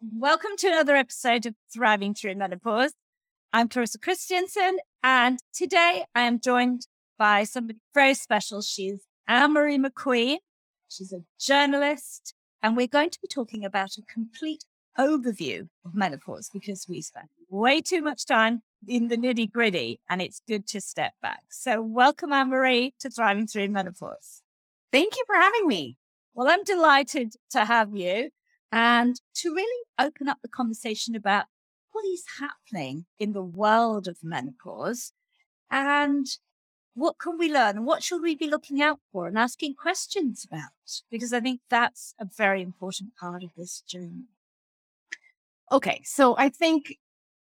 Welcome to another episode of Thriving Through Menopause. I'm Clarissa Christensen, and today I am joined by somebody very special. She's Anne Marie McQueen. She's a journalist, and we're going to be talking about a complete overview of menopause because we spend way too much time in the nitty gritty, and it's good to step back. So, welcome, Anne Marie, to Thriving Through Menopause. Thank you for having me. Well, I'm delighted to have you and to really open up the conversation about what is happening in the world of menopause and what can we learn and what should we be looking out for and asking questions about? Because I think that's a very important part of this journey. Okay. So I think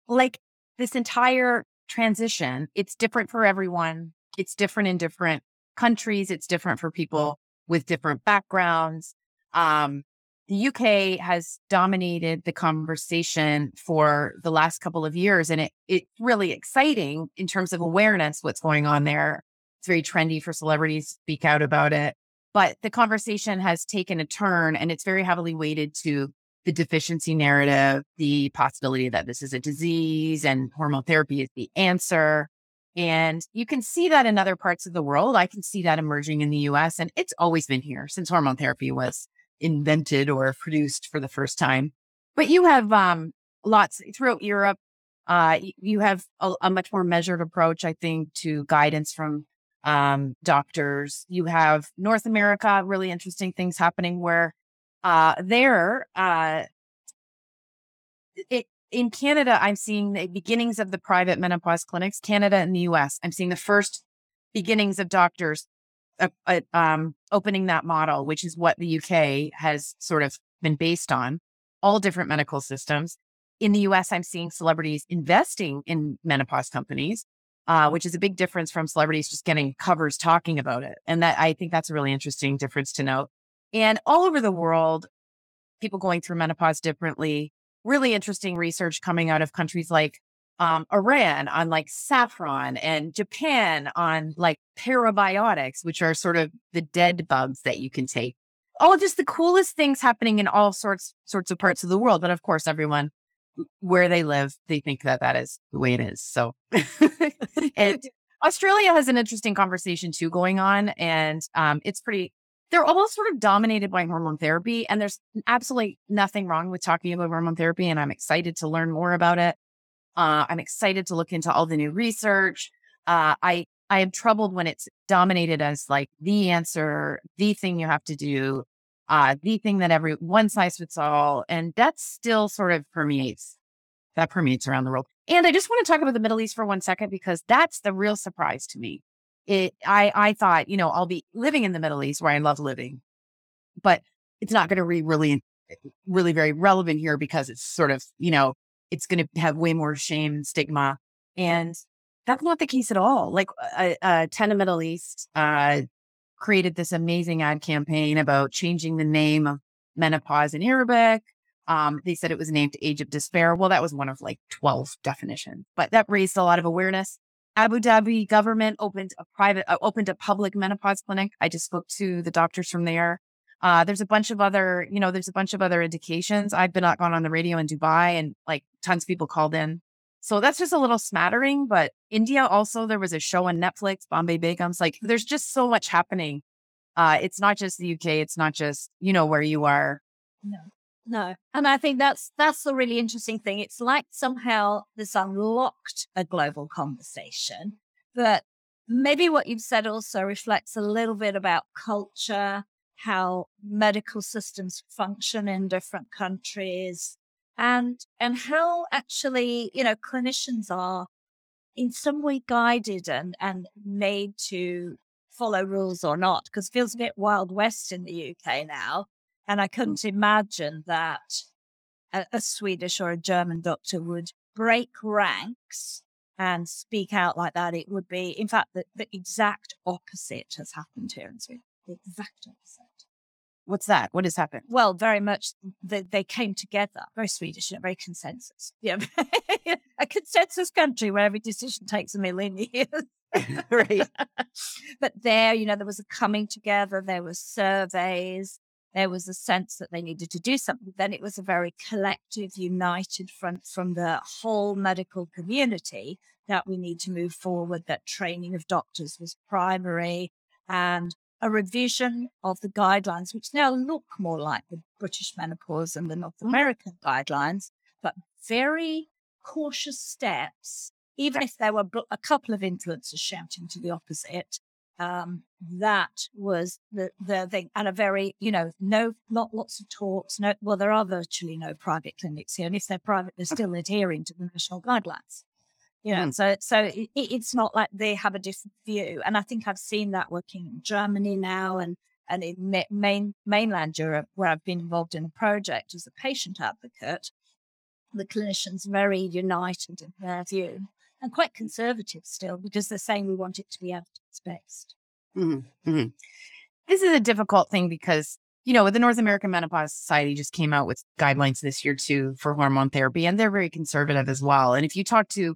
like this entire transition, it's different for everyone. It's different in different countries. It's different for people with different backgrounds. Um, the UK has dominated the conversation for the last couple of years, and it it's really exciting in terms of awareness what's going on there. It's very trendy for celebrities to speak out about it, but the conversation has taken a turn, and it's very heavily weighted to the deficiency narrative, the possibility that this is a disease and hormone therapy is the answer. And you can see that in other parts of the world. I can see that emerging in the US, and it's always been here since hormone therapy was invented or produced for the first time. But you have um, lots throughout Europe. Uh, you have a, a, much more measured approach, I think, to guidance from um, doctors. You have North America, really interesting things happening where uh, there, uh, it, in Canada, I'm seeing the beginnings of the private menopause clinics. Canada and the US, I'm seeing the first beginnings of doctors uh, um, opening that model, which is what the UK has sort of been based on, all different medical systems. In the US, I'm seeing celebrities investing in menopause companies, uh, which is a big difference from celebrities just getting covers talking about it. And that I think that's a really interesting difference to note. And all over the world, people going through menopause differently. Really interesting research coming out of countries like um, Iran on like saffron and Japan on like parabiotics, which are sort of the dead bugs that you can take. All just the coolest things happening in all sorts sorts of parts of the world. But of course, everyone where they live, they think that that is the way it is. So, and Australia has an interesting conversation too going on, and um, it's pretty. They're all sort of dominated by hormone therapy, and there's absolutely nothing wrong with talking about hormone therapy. And I'm excited to learn more about it. Uh, I'm excited to look into all the new research. Uh, I I am troubled when it's dominated as like the answer, the thing you have to do, uh, the thing that every one size fits all, and that still sort of permeates. That permeates around the world. And I just want to talk about the Middle East for one second because that's the real surprise to me. It I I thought you know I'll be living in the Middle East where I love living, but it's not going to be really really very relevant here because it's sort of you know it's going to have way more shame stigma. And that's not the case at all. Like uh, uh, Tena Middle East uh, created this amazing ad campaign about changing the name of menopause in Arabic. Um, they said it was named Age of Despair. Well, that was one of like 12 definitions, but that raised a lot of awareness. Abu Dhabi government opened a private, uh, opened a public menopause clinic. I just spoke to the doctors from there. Uh, there's a bunch of other, you know, there's a bunch of other indications. I've been gone on the radio in Dubai and like tons of people called in. So that's just a little smattering. But India also, there was a show on Netflix, Bombay Begums. Like there's just so much happening. Uh, it's not just the UK. It's not just, you know, where you are. No, no. And I think that's, that's the really interesting thing. It's like somehow this unlocked a global conversation but maybe what you've said also reflects a little bit about culture how medical systems function in different countries and and how actually you know clinicians are in some way guided and and made to follow rules or not because it feels a bit wild west in the UK now and I mm. couldn't imagine that a, a Swedish or a German doctor would break ranks and speak out like that. It would be in fact the, the exact opposite has happened here in Sweden. The exact opposite What's that? What has happened? Well, very much they, they came together, very Swedish, you know, very consensus. Yeah, a consensus country where every decision takes a million years. right. but there, you know, there was a coming together, there were surveys, there was a sense that they needed to do something. Then it was a very collective, united front from the whole medical community that we need to move forward, that training of doctors was primary and a revision of the guidelines, which now look more like the British menopause and the North mm. American guidelines, but very cautious steps, even if there were a couple of influencers shouting to the opposite. Um, that was the, the thing and a very, you know, no, not lots of talks. No, well, there are virtually no private clinics here. And if they're private, they're still adhering to the national guidelines. You know, mm. so so it, it's not like they have a different view. And I think I've seen that working in Germany now and and in main mainland Europe, where I've been involved in a project as a patient advocate, the clinicians very united in their view and quite conservative still because they're saying we want it to be evidence based. Mm-hmm. Mm-hmm. This is a difficult thing because you know, the North American Menopause Society just came out with guidelines this year too for hormone therapy, and they're very conservative as well. And if you talk to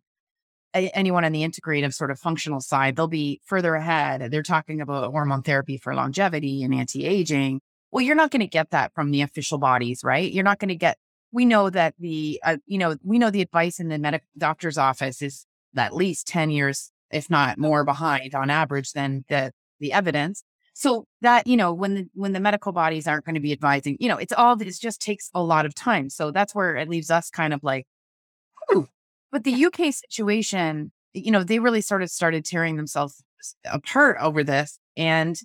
anyone on the integrative sort of functional side, they'll be further ahead. They're talking about hormone therapy for longevity and anti aging. Well, you're not going to get that from the official bodies, right? You're not going to get. We know that the, uh, you know, we know the advice in the medical doctor's office is at least ten years, if not more, behind on average than the the evidence. So that you know, when the when the medical bodies aren't going to be advising, you know, it's all it just takes a lot of time. So that's where it leaves us kind of like, but the UK situation, you know, they really sort of started tearing themselves apart over this. And,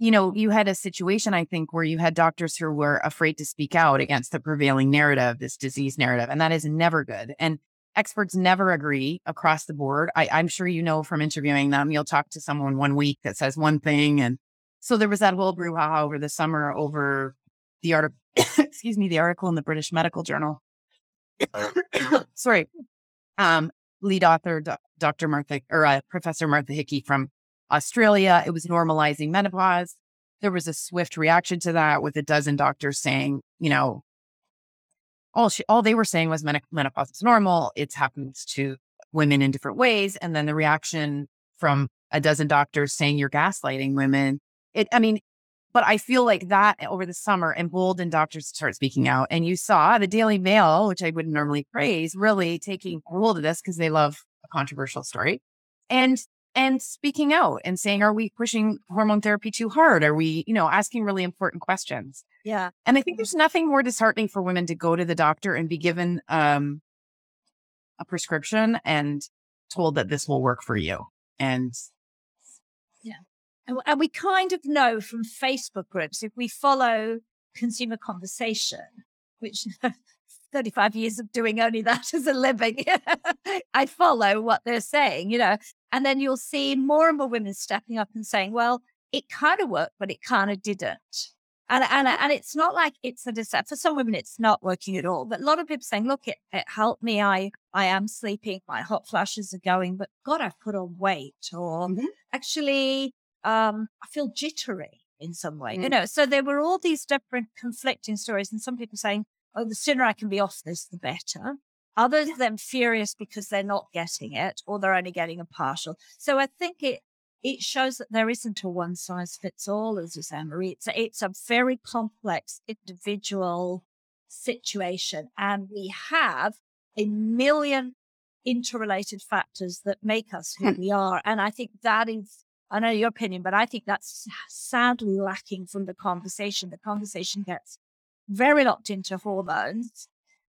you know, you had a situation, I think, where you had doctors who were afraid to speak out against the prevailing narrative, this disease narrative. And that is never good. And experts never agree across the board. I, I'm sure you know from interviewing them, you'll talk to someone one week that says one thing. And so there was that whole brouhaha over the summer over the article, excuse me, the article in the British Medical Journal. Sorry, um, lead author, Dr. Martha or uh, Professor Martha Hickey from Australia. It was normalizing menopause. There was a swift reaction to that with a dozen doctors saying, you know, all she, all they were saying was men- menopause is normal. It happens to women in different ways. And then the reaction from a dozen doctors saying you're gaslighting women. It, I mean, but I feel like that over the summer emboldened doctors to start speaking out. And you saw the Daily Mail, which I wouldn't normally praise, really taking hold of this because they love a controversial story and and speaking out and saying, are we pushing hormone therapy too hard? Are we, you know, asking really important questions? Yeah. And I think there's nothing more disheartening for women to go to the doctor and be given um, a prescription and told that this will work for you. And and we kind of know from Facebook groups, if we follow consumer conversation, which 35 years of doing only that as a living, I follow what they're saying, you know, and then you'll see more and more women stepping up and saying, well, it kind of worked, but it kind of didn't. And, and, and it's not like it's a disaster. For some women, it's not working at all. But a lot of people saying, look, it, it helped me. I, I am sleeping. My hot flashes are going, but God, I've put on weight. Or mm-hmm. actually, um, I feel jittery in some way, mm. you know. So there were all these different conflicting stories, and some people saying, "Oh, the sooner I can be off this, the better." Others yeah. them furious because they're not getting it, or they're only getting a partial. So I think it it shows that there isn't a one size fits all, as you say, Marie. It's a, it's a very complex individual situation, and we have a million interrelated factors that make us who hmm. we are. And I think that is I know your opinion, but I think that's sadly lacking from the conversation. The conversation gets very locked into hormones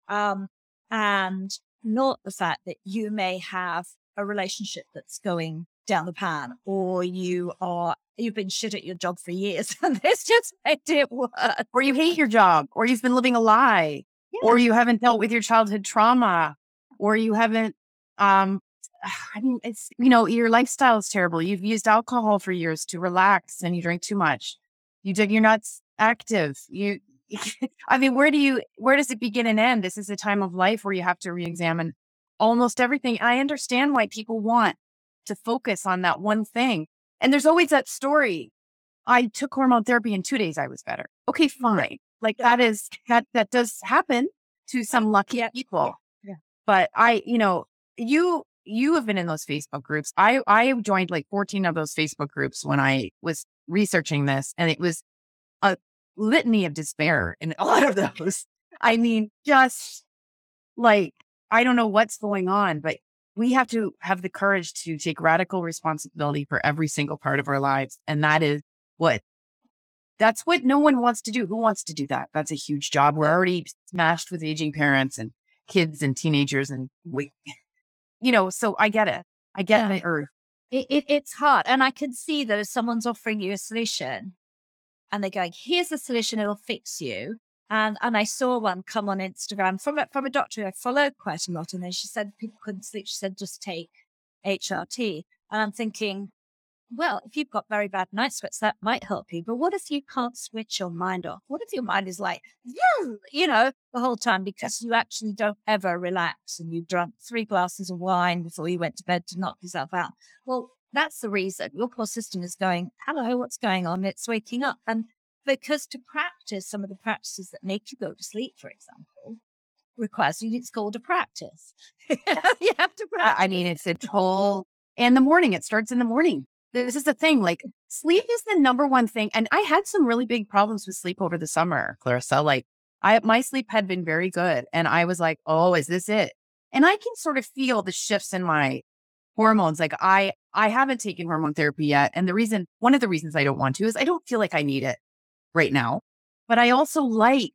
um, and not the fact that you may have a relationship that's going down the pan or you are you've been shit at your job for years and this just made it work or you hate your job or you've been living a lie yeah. or you haven't dealt with your childhood trauma or you haven't um I mean, it's, you know, your lifestyle is terrible. You've used alcohol for years to relax and you drink too much. You did, you're not active. You, I mean, where do you, where does it begin and end? This is a time of life where you have to re-examine almost everything. I understand why people want to focus on that one thing. And there's always that story. I took hormone therapy in two days. I was better. Okay, fine. Like that is, that, that does happen to some lucky yeah. people. Yeah. But I, you know, you you have been in those Facebook groups. I I joined like 14 of those Facebook groups when I was researching this, and it was a litany of despair in a lot of those. I mean, just like, I don't know what's going on, but we have to have the courage to take radical responsibility for every single part of our lives. And that is what that's what no one wants to do. Who wants to do that? That's a huge job. We're already smashed with aging parents and kids and teenagers and we, you know, so I get it. I get yeah. Earth. It, it, it's hard. And I can see that if someone's offering you a solution and they're going, here's the solution, it'll fix you. And and I saw one come on Instagram from a, from a doctor I follow quite a lot. And then she said people couldn't sleep. She said, just take HRT. And I'm thinking, well, if you've got very bad night sweats, that might help you. But what if you can't switch your mind off? What if your mind is like, you know, the whole time because you actually don't ever relax and you drank three glasses of wine before you went to bed to knock yourself out? Well, that's the reason your poor system is going, hello, what's going on? It's waking up. And because to practice some of the practices that make you go to sleep, for example, requires you, it's called a practice. you have to practice. I mean, it's a toll. in the morning, it starts in the morning this is the thing like sleep is the number one thing and i had some really big problems with sleep over the summer clarissa like i my sleep had been very good and i was like oh is this it? And i can sort of feel the shifts in my hormones like i i haven't taken hormone therapy yet and the reason one of the reasons i don't want to is i don't feel like i need it right now but i also like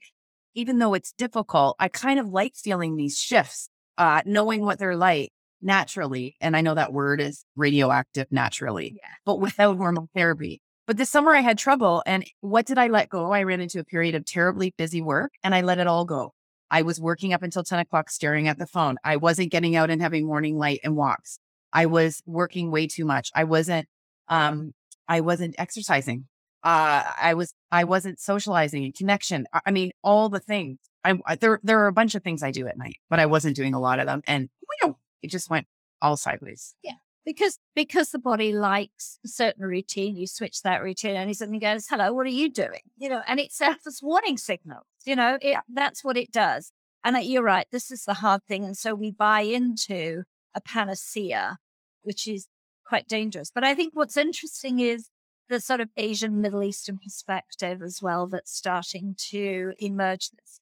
even though it's difficult i kind of like feeling these shifts uh knowing what they're like naturally. And I know that word is radioactive naturally, yeah. but without hormone therapy. But this summer I had trouble. And what did I let go? I ran into a period of terribly busy work and I let it all go. I was working up until 10 o'clock staring at the phone. I wasn't getting out and having morning light and walks. I was working way too much. I wasn't, um, I wasn't exercising. Uh, I was, I wasn't socializing and connection. I, I mean, all the things. I, I, there, there are a bunch of things I do at night, but I wasn't doing a lot of them. And we don't it just went all sideways. Yeah. Because because the body likes a certain routine, you switch that routine and he suddenly goes, Hello, what are you doing? You know, and it sends warning signals. You know, it, that's what it does. And you're right, this is the hard thing. And so we buy into a panacea, which is quite dangerous. But I think what's interesting is the sort of Asian Middle Eastern perspective as well that's starting to emerge that's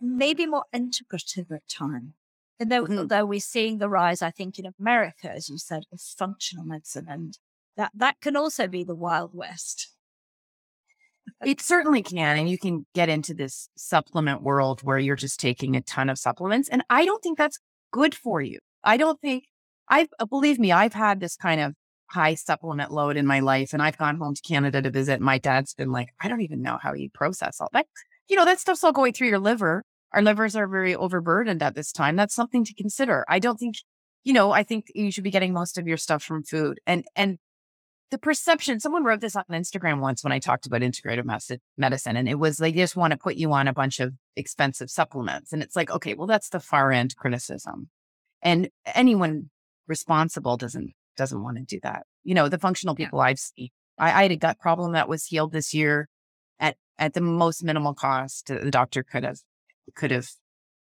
maybe more integrative at time. And though, mm-hmm. though we're seeing the rise, I think, in America, as you said, of functional medicine, and that, that can also be the Wild West. It certainly can. And you can get into this supplement world where you're just taking a ton of supplements. And I don't think that's good for you. I don't think I've, uh, believe me, I've had this kind of high supplement load in my life. And I've gone home to Canada to visit. My dad's been like, I don't even know how you process all that. You know, that stuff's all going through your liver our livers are very overburdened at this time. That's something to consider. I don't think, you know, I think you should be getting most of your stuff from food. And and the perception, someone wrote this on Instagram once when I talked about integrative medicine, and it was they just want to put you on a bunch of expensive supplements. And it's like, okay, well, that's the far end criticism. And anyone responsible doesn't doesn't want to do that. You know, the functional people yeah. I've seen. I, I had a gut problem that was healed this year at at the most minimal cost the doctor could have could have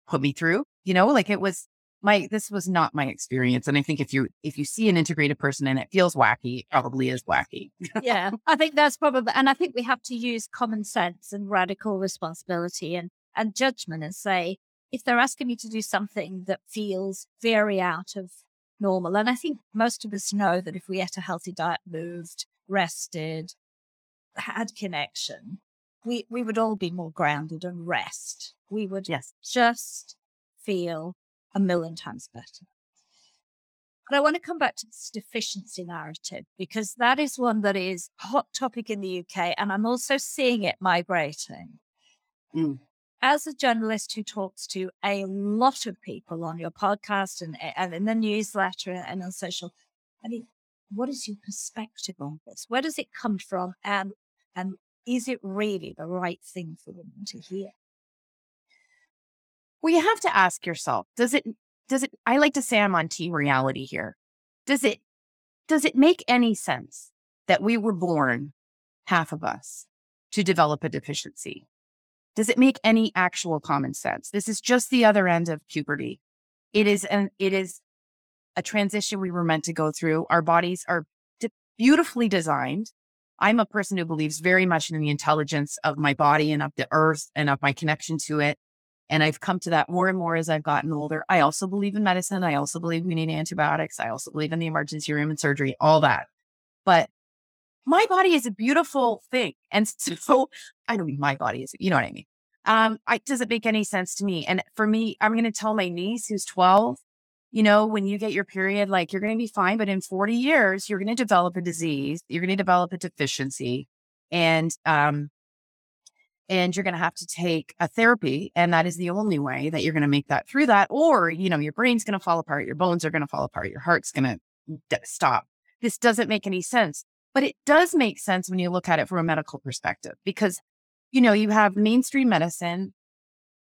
put me through. You know, like it was my this was not my experience. And I think if you if you see an integrated person and it feels wacky, it probably is wacky. yeah. I think that's probably and I think we have to use common sense and radical responsibility and and judgment and say, if they're asking me to do something that feels very out of normal, and I think most of us know that if we ate a healthy diet, moved, rested, had connection, we, we would all be more grounded and rest. We would yes. just feel a million times better. But I want to come back to this deficiency narrative because that is one that is hot topic in the UK, and I'm also seeing it migrating. Mm. As a journalist who talks to a lot of people on your podcast and, and in the newsletter and on social, I mean, what is your perspective on this? Where does it come from? And and is it really the right thing for women to hear? Well, you have to ask yourself, does it, does it, I like to say I'm on team reality here. Does it, does it make any sense that we were born, half of us, to develop a deficiency? Does it make any actual common sense? This is just the other end of puberty. It is an, it is a transition we were meant to go through. Our bodies are beautifully designed I'm a person who believes very much in the intelligence of my body and of the earth and of my connection to it. And I've come to that more and more as I've gotten older. I also believe in medicine. I also believe we need antibiotics. I also believe in the emergency room and surgery, all that. But my body is a beautiful thing. And so I don't mean my body is, you know what I mean? Um, I, does it make any sense to me? And for me, I'm going to tell my niece who's 12, you know, when you get your period, like you're going to be fine, but in 40 years, you're going to develop a disease. You're going to develop a deficiency and, um, and you're going to have to take a therapy. And that is the only way that you're going to make that through that. Or, you know, your brain's going to fall apart. Your bones are going to fall apart. Your heart's going to d- stop. This doesn't make any sense, but it does make sense when you look at it from a medical perspective because, you know, you have mainstream medicine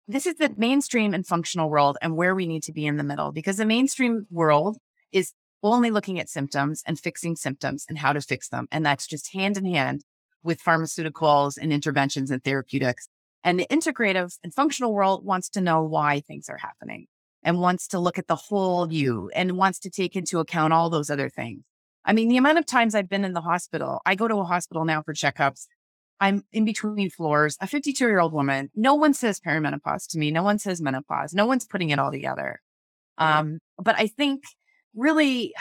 this is the mainstream and functional world and where we need to be in the middle because the mainstream world is only looking at symptoms and fixing symptoms and how to fix them. And that's just hand in hand with pharmaceuticals and interventions and therapeutics. And the integrative and functional world wants to know why things are happening and wants to look at the whole you and wants to take into account all those other things. I mean, the amount of times I've been in the hospital, I go to a hospital now for checkups I'm in between floors, a 52 year old woman. No one says perimenopause to me. No one says menopause. No one's putting it all together. Um, but I think really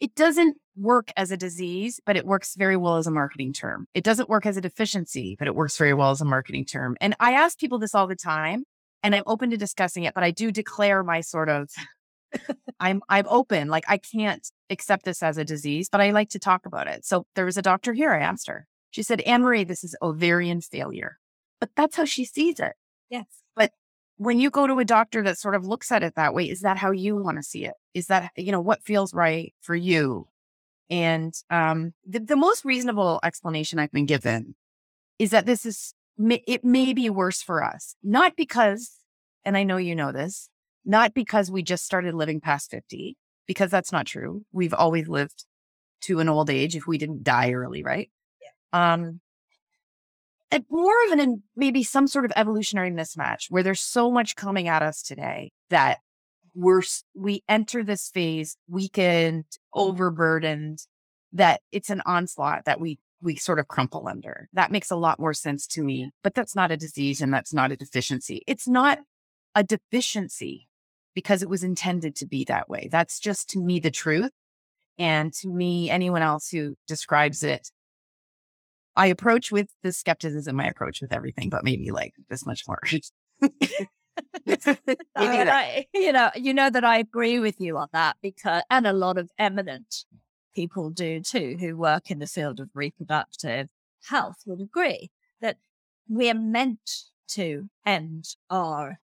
it doesn't work as a disease, but it works very well as a marketing term. It doesn't work as a deficiency, but it works very well as a marketing term. And I ask people this all the time and I'm open to discussing it, but I do declare my sort of I'm I'm open. Like I can't accept this as a disease, but I like to talk about it. So there was a doctor here. I asked her. She said, Anne Marie, this is ovarian failure. But that's how she sees it. Yes. But when you go to a doctor that sort of looks at it that way, is that how you want to see it? Is that, you know, what feels right for you? And um, the, the most reasonable explanation I've been given is that this is, it may be worse for us, not because, and I know you know this, not because we just started living past 50, because that's not true. We've always lived to an old age if we didn't die early, right? Um, more of an maybe some sort of evolutionary mismatch where there's so much coming at us today that we're we enter this phase weakened, overburdened, that it's an onslaught that we we sort of crumple under. That makes a lot more sense to me. But that's not a disease and that's not a deficiency. It's not a deficiency because it was intended to be that way. That's just to me the truth. And to me, anyone else who describes it I approach with the skepticism I approach with everything, but maybe like this much more. I, you know, you know that I agree with you on that because, and a lot of eminent people do too, who work in the field of reproductive health would agree that we're meant to end our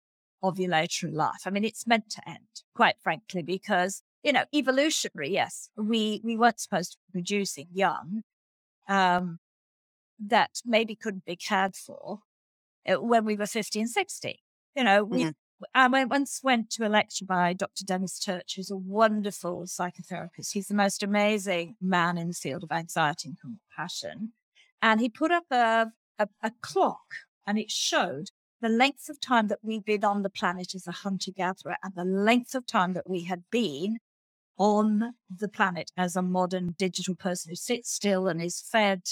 ovulatory life. I mean, it's meant to end, quite frankly, because you know, evolutionary, yes, we we weren't supposed to be producing young, um, that maybe couldn't be cared for uh, when we were 50 and 60. You know, we, mm-hmm. I once went to a lecture by Dr. Dennis Tirch, who's a wonderful psychotherapist. He's the most amazing man in the field of anxiety and compassion. And he put up a, a, a clock and it showed the length of time that we've been on the planet as a hunter gatherer and the length of time that we had been on the planet as a modern digital person who sits still and is fed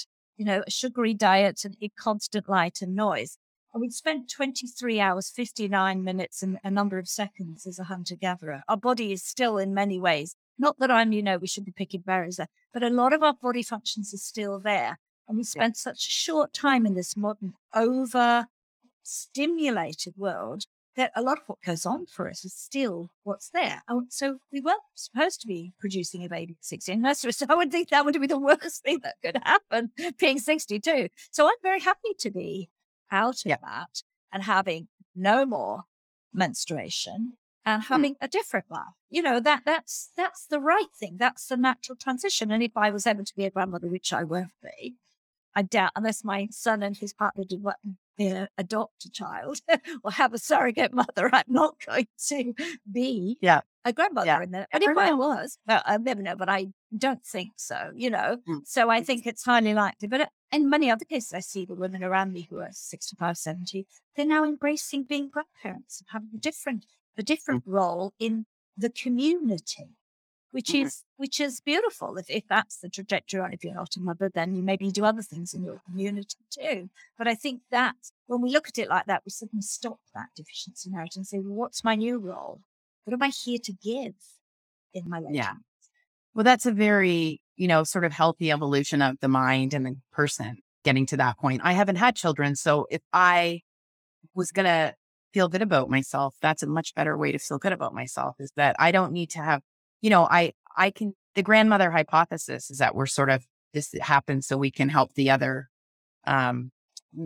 you know, a sugary diet and constant light and noise. And we'd spent 23 hours, 59 minutes, and a number of seconds as a hunter gatherer. Our body is still, in many ways, not that I'm, you know, we should be picking berries there, but a lot of our body functions are still there. And we spent yeah. such a short time in this modern, over stimulated world that a lot of what goes on for us is still what's there. Oh, so we weren't supposed to be producing a baby at 16. No, so I would think that would be the worst thing that could happen, being 62. So I'm very happy to be out of yeah. that and having no more menstruation and hmm. having mm. a different life. You know, that that's that's the right thing. That's the natural transition. And if I was ever to be a grandmother, which I won't be, I doubt unless my son and his partner did what uh, adopt a child or have a surrogate mother, I'm not going to be yeah. a grandmother yeah. in there. And if I was, well, I never know, but I don't think so, you know. Mm. So I think it's highly likely. But uh, in many other cases, I see the women around me who are 65, 70, they're now embracing being grandparents and having a different, a different mm. role in the community. Which mm-hmm. is which is beautiful. If, if that's the trajectory, if you're not a mother, then you maybe do other things in your community too. But I think that when we look at it like that, we suddenly stop that deficiency narrative and say, well, what's my new role? What am I here to give in my life? Yeah. Well, that's a very, you know, sort of healthy evolution of the mind and the person getting to that point. I haven't had children. So if I was going to feel good about myself, that's a much better way to feel good about myself is that I don't need to have, you know, I, I can, the grandmother hypothesis is that we're sort of, this happens so we can help the other um,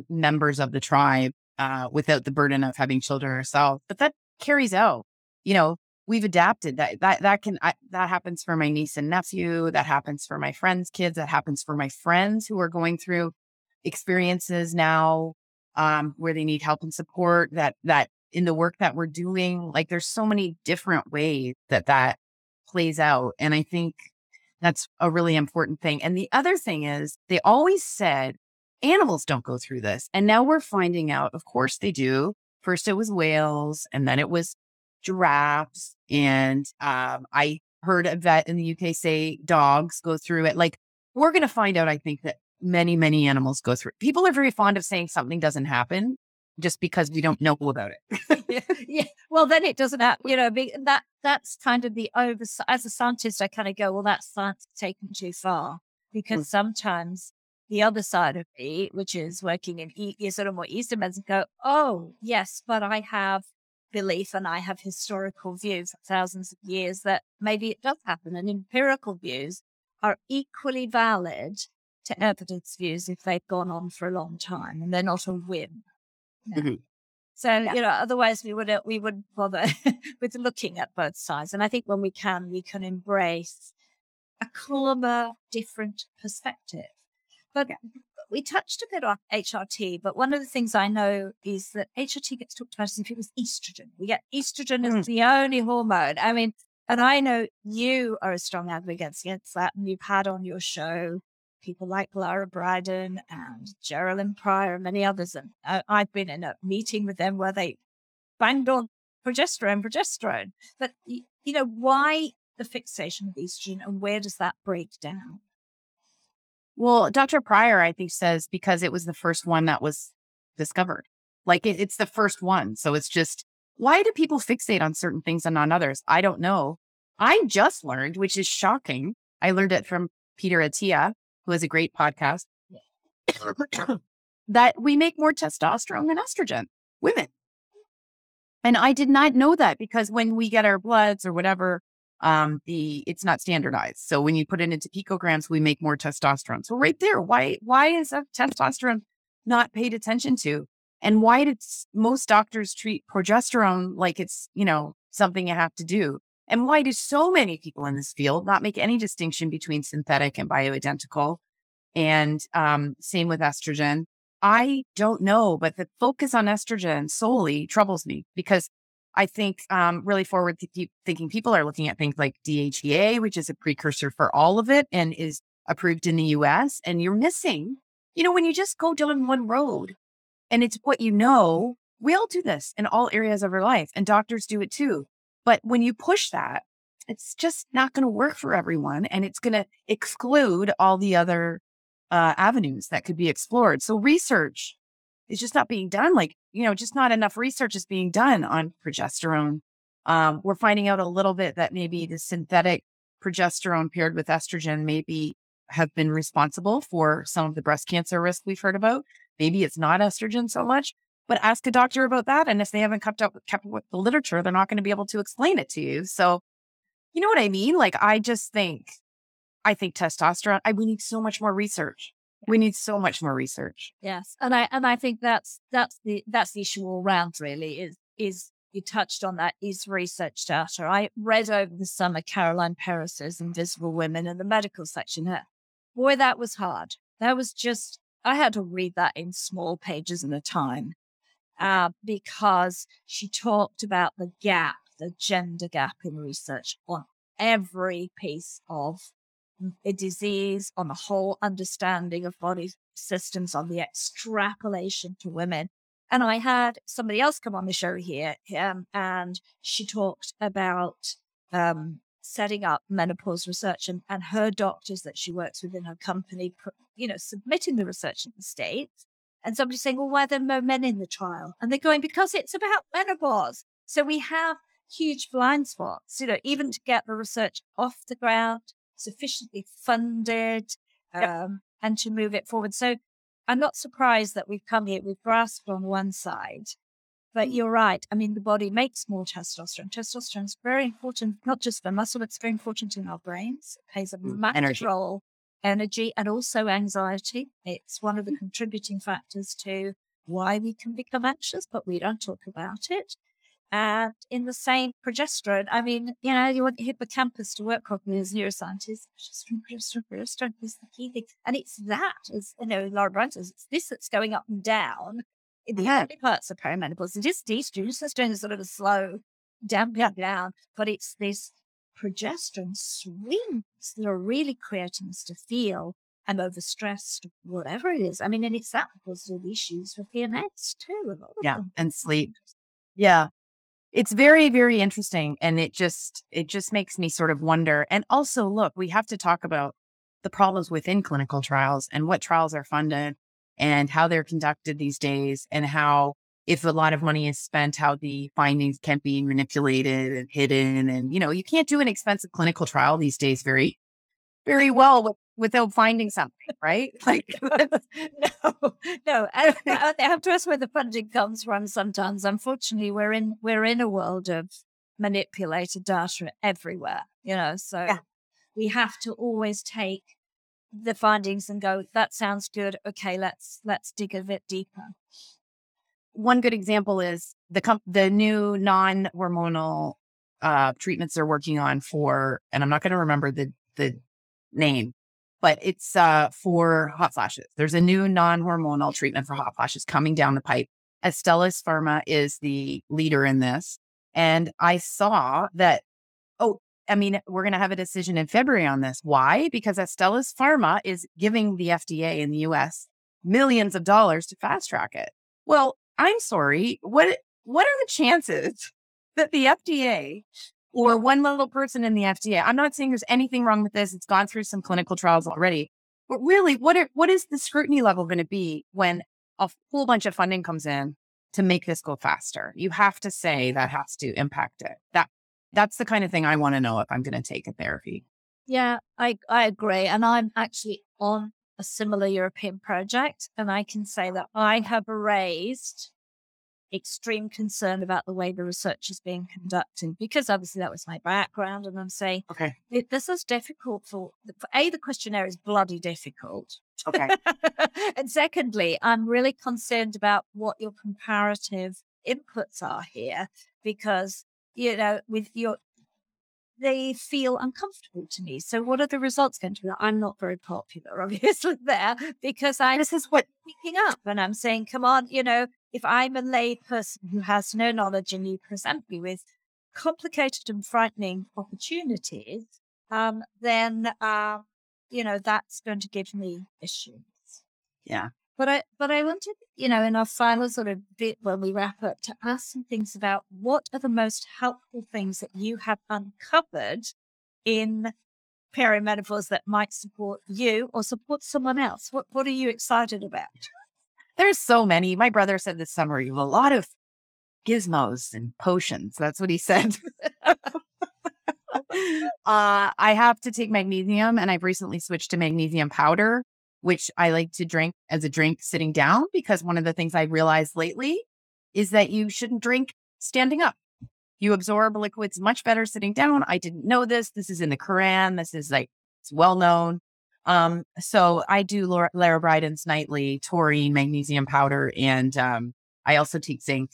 members of the tribe uh, without the burden of having children ourselves. But that carries out, you know, we've adapted that, that, that can, I, that happens for my niece and nephew. That happens for my friends' kids. That happens for my friends who are going through experiences now um, where they need help and support that that in the work that we're doing like there's so many different ways that that plays out and i think that's a really important thing and the other thing is they always said animals don't go through this and now we're finding out of course they do first it was whales and then it was giraffes and um, i heard a vet in the uk say dogs go through it like we're going to find out i think that many, many animals go through. People are very fond of saying something doesn't happen just because we don't know about it. yeah, yeah. Well, then it doesn't happen. You know, that that's kind of the over. As a scientist, I kind of go, well, that's science taken too far because mm. sometimes the other side of me, which is working in e- sort of more Eastern medicine, go, oh yes, but I have belief and I have historical views, for thousands of years that maybe it does happen, and empirical views are equally valid to evidence views if they've gone on for a long time and they're not a whim. Mm-hmm. So yeah. you know, otherwise we would we wouldn't bother with looking at both sides. And I think when we can, we can embrace a calmer, different perspective. But yeah. we touched a bit on HRT, but one of the things I know is that HRT gets talked about as if it was estrogen. We get estrogen mm. as the only hormone. I mean, and I know you are a strong advocate against that, and you've had on your show people like Lara Briden and Geraldine Prior and many others. And I've been in a meeting with them where they banged on progesterone, progesterone. But, you know, why the fixation of estrogen and where does that break down? Well, Dr. Prior, I think, says because it was the first one that was discovered. Like it, it's the first one. So it's just, why do people fixate on certain things and on others? I don't know. I just learned, which is shocking. I learned it from Peter Attia, who has a great podcast, that we make more testosterone than estrogen, women. And I did not know that because when we get our bloods or whatever, um, the it's not standardized. So when you put it into picograms, we make more testosterone. So right there, why why is a testosterone not paid attention to? And why did most doctors treat progesterone like it's, you know, something you have to do? And why do so many people in this field not make any distinction between synthetic and bioidentical? And um, same with estrogen. I don't know, but the focus on estrogen solely troubles me because I think um, really forward thinking people are looking at things like DHEA, which is a precursor for all of it and is approved in the US. And you're missing, you know, when you just go down one road and it's what you know, we all do this in all areas of our life and doctors do it too. But when you push that, it's just not going to work for everyone and it's going to exclude all the other uh, avenues that could be explored. So research is just not being done. Like, you know, just not enough research is being done on progesterone. Um, we're finding out a little bit that maybe the synthetic progesterone paired with estrogen maybe have been responsible for some of the breast cancer risk we've heard about. Maybe it's not estrogen so much, but ask a doctor about that. And if they haven't kept up, kept with the literature, they're not going to be able to explain it to you. So, you know what I mean? Like, I just think, I think testosterone, I, we need so much more research. We need so much more research. Yes. And I, and I think that's, that's the, that's the issue all round really is, is you touched on that is research data. I read over the summer Caroline Perez's Invisible Women in the medical section. Boy, that was hard. That was just, I had to read that in small pages at a time uh, because she talked about the gap, the gender gap in research on every piece of a disease, on the whole understanding of body systems, on the extrapolation to women. And I had somebody else come on the show here, um, and she talked about um, setting up menopause research and, and her doctors that she works with in her company, you know, submitting the research in the States. And somebody saying, well, why are there no men in the trial? And they're going, because it's about menopause. So we have huge blind spots, you know, even to get the research off the ground, sufficiently funded, yep. um, and to move it forward. So I'm not surprised that we've come here, we've grasped on one side but you're right. I mean, the body makes more testosterone. Testosterone is very important, not just for muscle, it's very important in our brains. It plays a mm, energy. role. Energy and also anxiety. It's one of the mm. contributing factors to why we can become anxious, but we don't talk about it. And in the same progesterone, I mean, you know, you want your hippocampus to work properly as neuroscientists. Progesterone, progesterone, progesterone is the key thing. And it's that, as you know, Lara Briden says, it's this that's going up and down in the early parts of perimenopause, it is estrogen is doing a sort of a slow damping down, but it's this progesterone swings that are really creating us to feel I'm overstressed, whatever it is. I mean, and it's that causes all the issues with PMS too. Yeah, and sleep. Yeah, it's very very interesting, and it just it just makes me sort of wonder. And also, look, we have to talk about the problems within clinical trials and what trials are funded and how they're conducted these days and how if a lot of money is spent, how the findings can be manipulated and hidden. And, you know, you can't do an expensive clinical trial these days very, very well with, without finding something, right? Like, no, no. I, I have to ask where the funding comes from sometimes. Unfortunately, we're in, we're in a world of manipulated data everywhere, you know, so yeah. we have to always take the findings and go, that sounds good. Okay, let's let's dig a bit deeper. One good example is the the new non hormonal uh, treatments they're working on for, and I'm not going to remember the the name, but it's uh, for hot flashes. There's a new non hormonal treatment for hot flashes coming down the pipe. Astellas Pharma is the leader in this. And I saw that, oh, I mean, we're going to have a decision in February on this. Why? Because Astellas Pharma is giving the FDA in the US millions of dollars to fast track it. Well, I'm sorry. What what are the chances that the FDA or one little person in the FDA, I'm not saying there's anything wrong with this. It's gone through some clinical trials already. But really, what are, what is the scrutiny level going to be when a whole bunch of funding comes in to make this go faster? You have to say that has to impact it. That that's the kind of thing I want to know if I'm going to take a therapy. Yeah, I, I agree. And I'm actually on a similar European project. And I can say that I have raised extreme concern about the way the research is being conducted because obviously that was my background. And I'm saying, okay, this is difficult for, for A, the questionnaire is bloody difficult. Okay. and secondly, I'm really concerned about what your comparative inputs are here because you know, with your, they feel uncomfortable to me. So what are the results going to be? I'm not very popular, obviously, there because I this is what picking up and I'm saying, come on, you know, if I'm a lay person who has no knowledge and you present me with complicated and frightening opportunities, um, then uh, you know, that's going to give me issues. Yeah. But I, but I wanted, you know, in our final sort of bit when we wrap up, to ask some things about what are the most helpful things that you have uncovered in perimenopause that might support you or support someone else. What What are you excited about? There's so many. My brother said this summer, you have a lot of gizmos and potions. That's what he said. uh, I have to take magnesium, and I've recently switched to magnesium powder which I like to drink as a drink sitting down because one of the things I realized lately is that you shouldn't drink standing up. You absorb liquids much better sitting down. I didn't know this. This is in the Quran. This is like, it's well known. Um, so I do Lara Briden's nightly taurine, magnesium powder, and um, I also take zinc.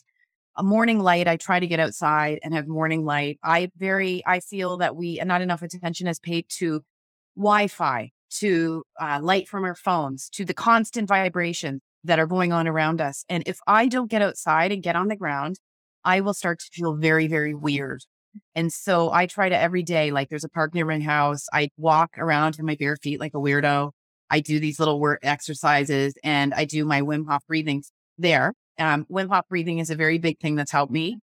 A morning light, I try to get outside and have morning light. I very, I feel that we, not enough attention is paid to Wi Fi to uh, light from our phones to the constant vibrations that are going on around us. And if I don't get outside and get on the ground, I will start to feel very, very weird. And so I try to every day, like there's a park near my house. I walk around in my bare feet like a weirdo. I do these little work exercises and I do my Wim Hof breathings there. Um, Wim Hof breathing is a very big thing that's helped me.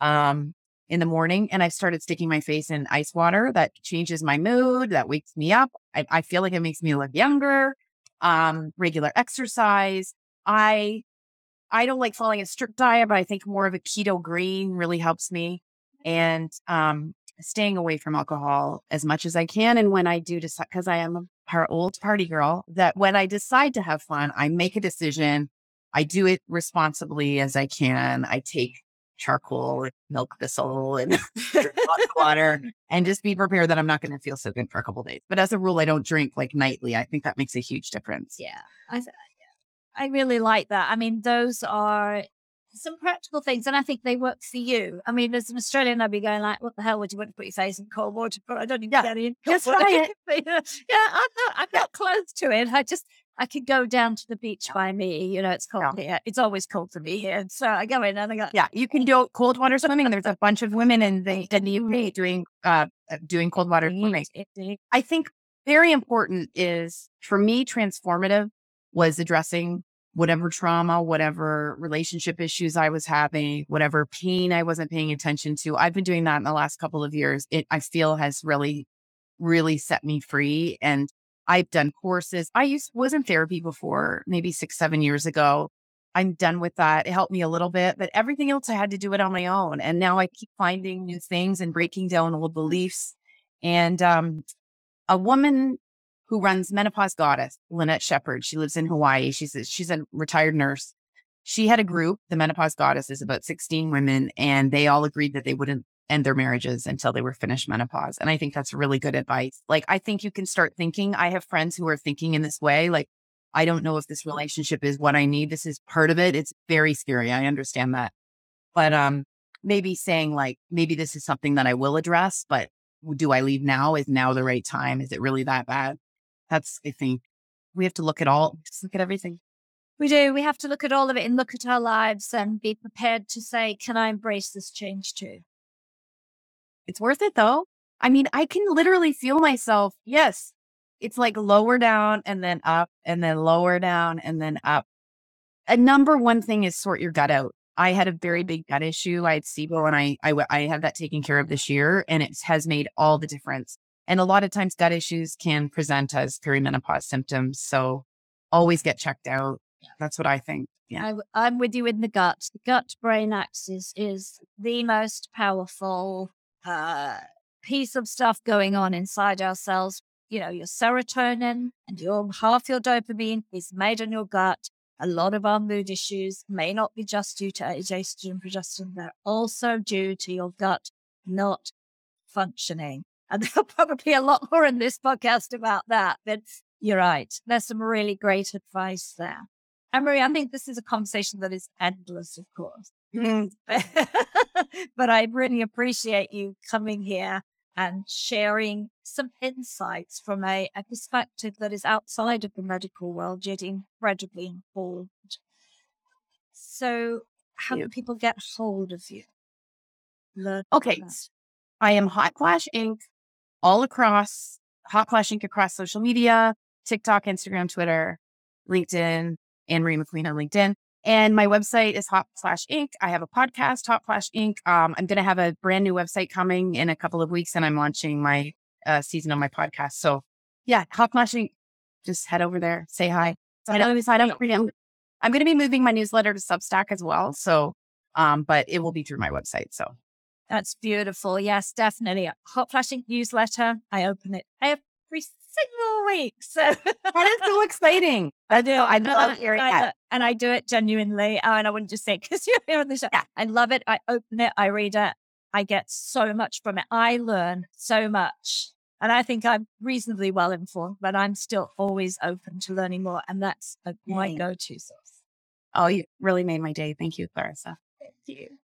Um, in the morning and I've started sticking my face in ice water that changes my mood, that wakes me up. I, I feel like it makes me look younger. Um, regular exercise. I I don't like following a strict diet, but I think more of a keto green really helps me. And um, staying away from alcohol as much as I can. And when I do decide, because I am a par- old party girl, that when I decide to have fun, I make a decision. I do it responsibly as I can. I take charcoal and milk thistle and hot water and just be prepared that I'm not going to feel so good for a couple days. But as a rule, I don't drink like nightly. I think that makes a huge difference. Yeah. I, I really like that. I mean, those are some practical things, and I think they work for you. I mean, as an Australian, I'd be going like, "What the hell would you want to put your face in cold water for? I don't even yeah, get in. Just try it. yeah, I'm not. I'm not close to it. I just I could go down to the beach by me. You know, it's cold yeah. here. It's always cold to me here. So I go in and I go. Yeah, you can do cold water swimming. There's a bunch of women in the, in the UK doing uh, uh doing cold water swimming. I think very important is for me transformative was addressing whatever trauma, whatever relationship issues I was having, whatever pain I wasn't paying attention to. I've been doing that in the last couple of years. It I feel has really, really set me free. And I've done courses. I used was in therapy before, maybe six, seven years ago. I'm done with that. It helped me a little bit, but everything else I had to do it on my own. And now I keep finding new things and breaking down old beliefs. And um, a woman who runs Menopause Goddess, Lynette Sheppard, she lives in Hawaii. She's a, she's a retired nurse. She had a group, the Menopause Goddess is about 16 women, and they all agreed that they wouldn't end their marriages until they were finished menopause. And I think that's really good advice. Like, I think you can start thinking. I have friends who are thinking in this way. Like, I don't know if this relationship is what I need. This is part of it. It's very scary. I understand that. But um, maybe saying like, maybe this is something that I will address, but do I leave now? Is now the right time? Is it really that bad? That's, I think, we have to look at all, just look at everything. We do. We have to look at all of it and look at our lives and be prepared to say, can I embrace this change too? It's worth it though. I mean, I can literally feel myself. Yes. It's like lower down and then up and then lower down and then up. A number one thing is sort your gut out. I had a very big gut issue. I had SIBO and I, I, I had that taken care of this year and it has made all the difference. And a lot of times gut issues can present as perimenopause symptoms. So always get checked out. That's what I think. Yeah. I, am with you in the gut. The gut brain axis is the most powerful uh, piece of stuff going on inside ourselves. You know, your serotonin and your half your dopamine is made in your gut. A lot of our mood issues may not be just due to estrogen and progesterone, they're also due to your gut not functioning. And there'll probably be a lot more in this podcast about that. But you're right. There's some really great advice there. Anne Marie, I think this is a conversation that is endless, of course. Mm. But I really appreciate you coming here and sharing some insights from a, a perspective that is outside of the medical world, yet incredibly informed. So, how do people get hold of you? Learn okay. I am Hot Flash Inc. all across Hot Flash Inc. across social media, TikTok, Instagram, Twitter, LinkedIn, Anne Marie McQueen on LinkedIn. And my website is Hot Flash Inc. I have a podcast, Hot Flash Inc. Um, I'm going to have a brand new website coming in a couple of weeks, and I'm launching my uh, season on my podcast. So, yeah, Hot Flash Inc. Just head over there, say hi. Sign up, sign up. I'm, I'm going to be moving my newsletter to Substack as well. So, um, but it will be through my website. So, that's beautiful. Yes, definitely. Hot Flash Inc. newsletter. I open it every week. So that is so exciting. I do. I love hearing that. Uh, and I do it genuinely. Oh, and I wouldn't just say because you're here on the show. Yeah. I love it. I open it, I read it, I get so much from it. I learn so much. And I think I'm reasonably well informed, but I'm still always open to learning more. And that's a, my go to source. Oh, you really made my day. Thank you, Clarissa. Thank you.